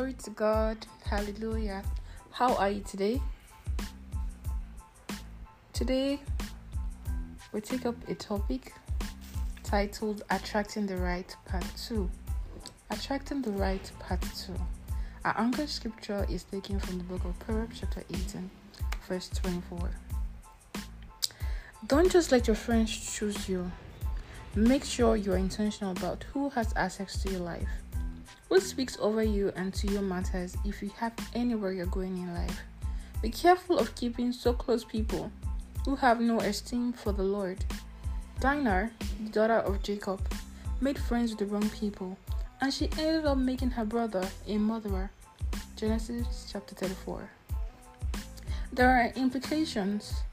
Glory to God. Hallelujah. How are you today? Today, we take up a topic titled Attracting the Right Part 2. Attracting the Right Part 2. Our anchor scripture is taken from the book of Proverbs, chapter 18, verse 24. Don't just let your friends choose you. Make sure you're intentional about who has access to your life. Who speaks over you and to you matters if you have anywhere you're going in life. Be careful of keeping so close people who have no esteem for the Lord. Dinah, the daughter of Jacob, made friends with the wrong people, and she ended up making her brother a murderer. Genesis chapter 34. There are implications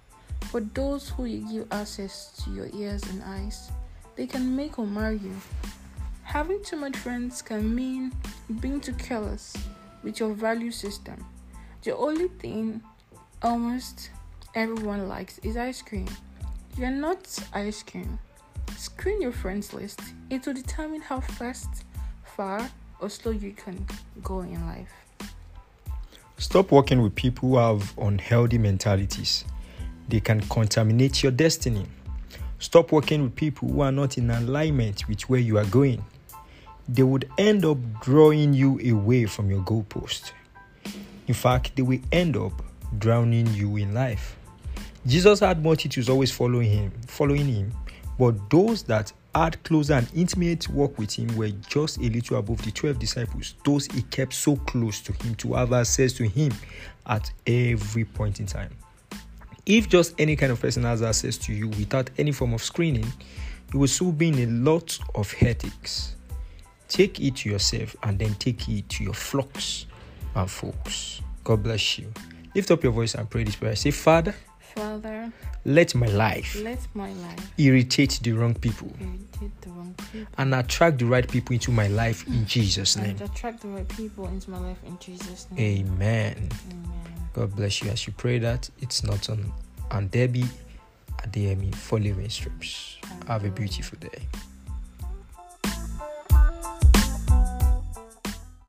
for those who you give access to your ears and eyes. They can make or marry you. Having too much friends can mean being too careless with your value system. The only thing almost everyone likes is ice cream. You're not ice cream. Screen your friends list. It will determine how fast, far, or slow you can go in life. Stop working with people who have unhealthy mentalities. They can contaminate your destiny. Stop working with people who are not in alignment with where you are going. They would end up drawing you away from your goalpost. In fact, they will end up drowning you in life. Jesus had multitudes always following him, following him, but those that had closer and intimate walk with him were just a little above the 12 disciples, those he kept so close to him to have access to him at every point in time. If just any kind of person has access to you without any form of screening, you will soon be in a lot of headaches. Take it to yourself and then take it to your flocks and folks. God bless you. Lift up your voice and pray this prayer. Say, Father, Father, let my life let my life irritate the wrong people irritate the wrong people and attract the right people into my life in Jesus' name. and attract the right people into my life in Jesus' name. Amen. Amen. God bless you as you pray that. It's not on and Debbie Adeyemi for Living Strips. Have a beautiful day.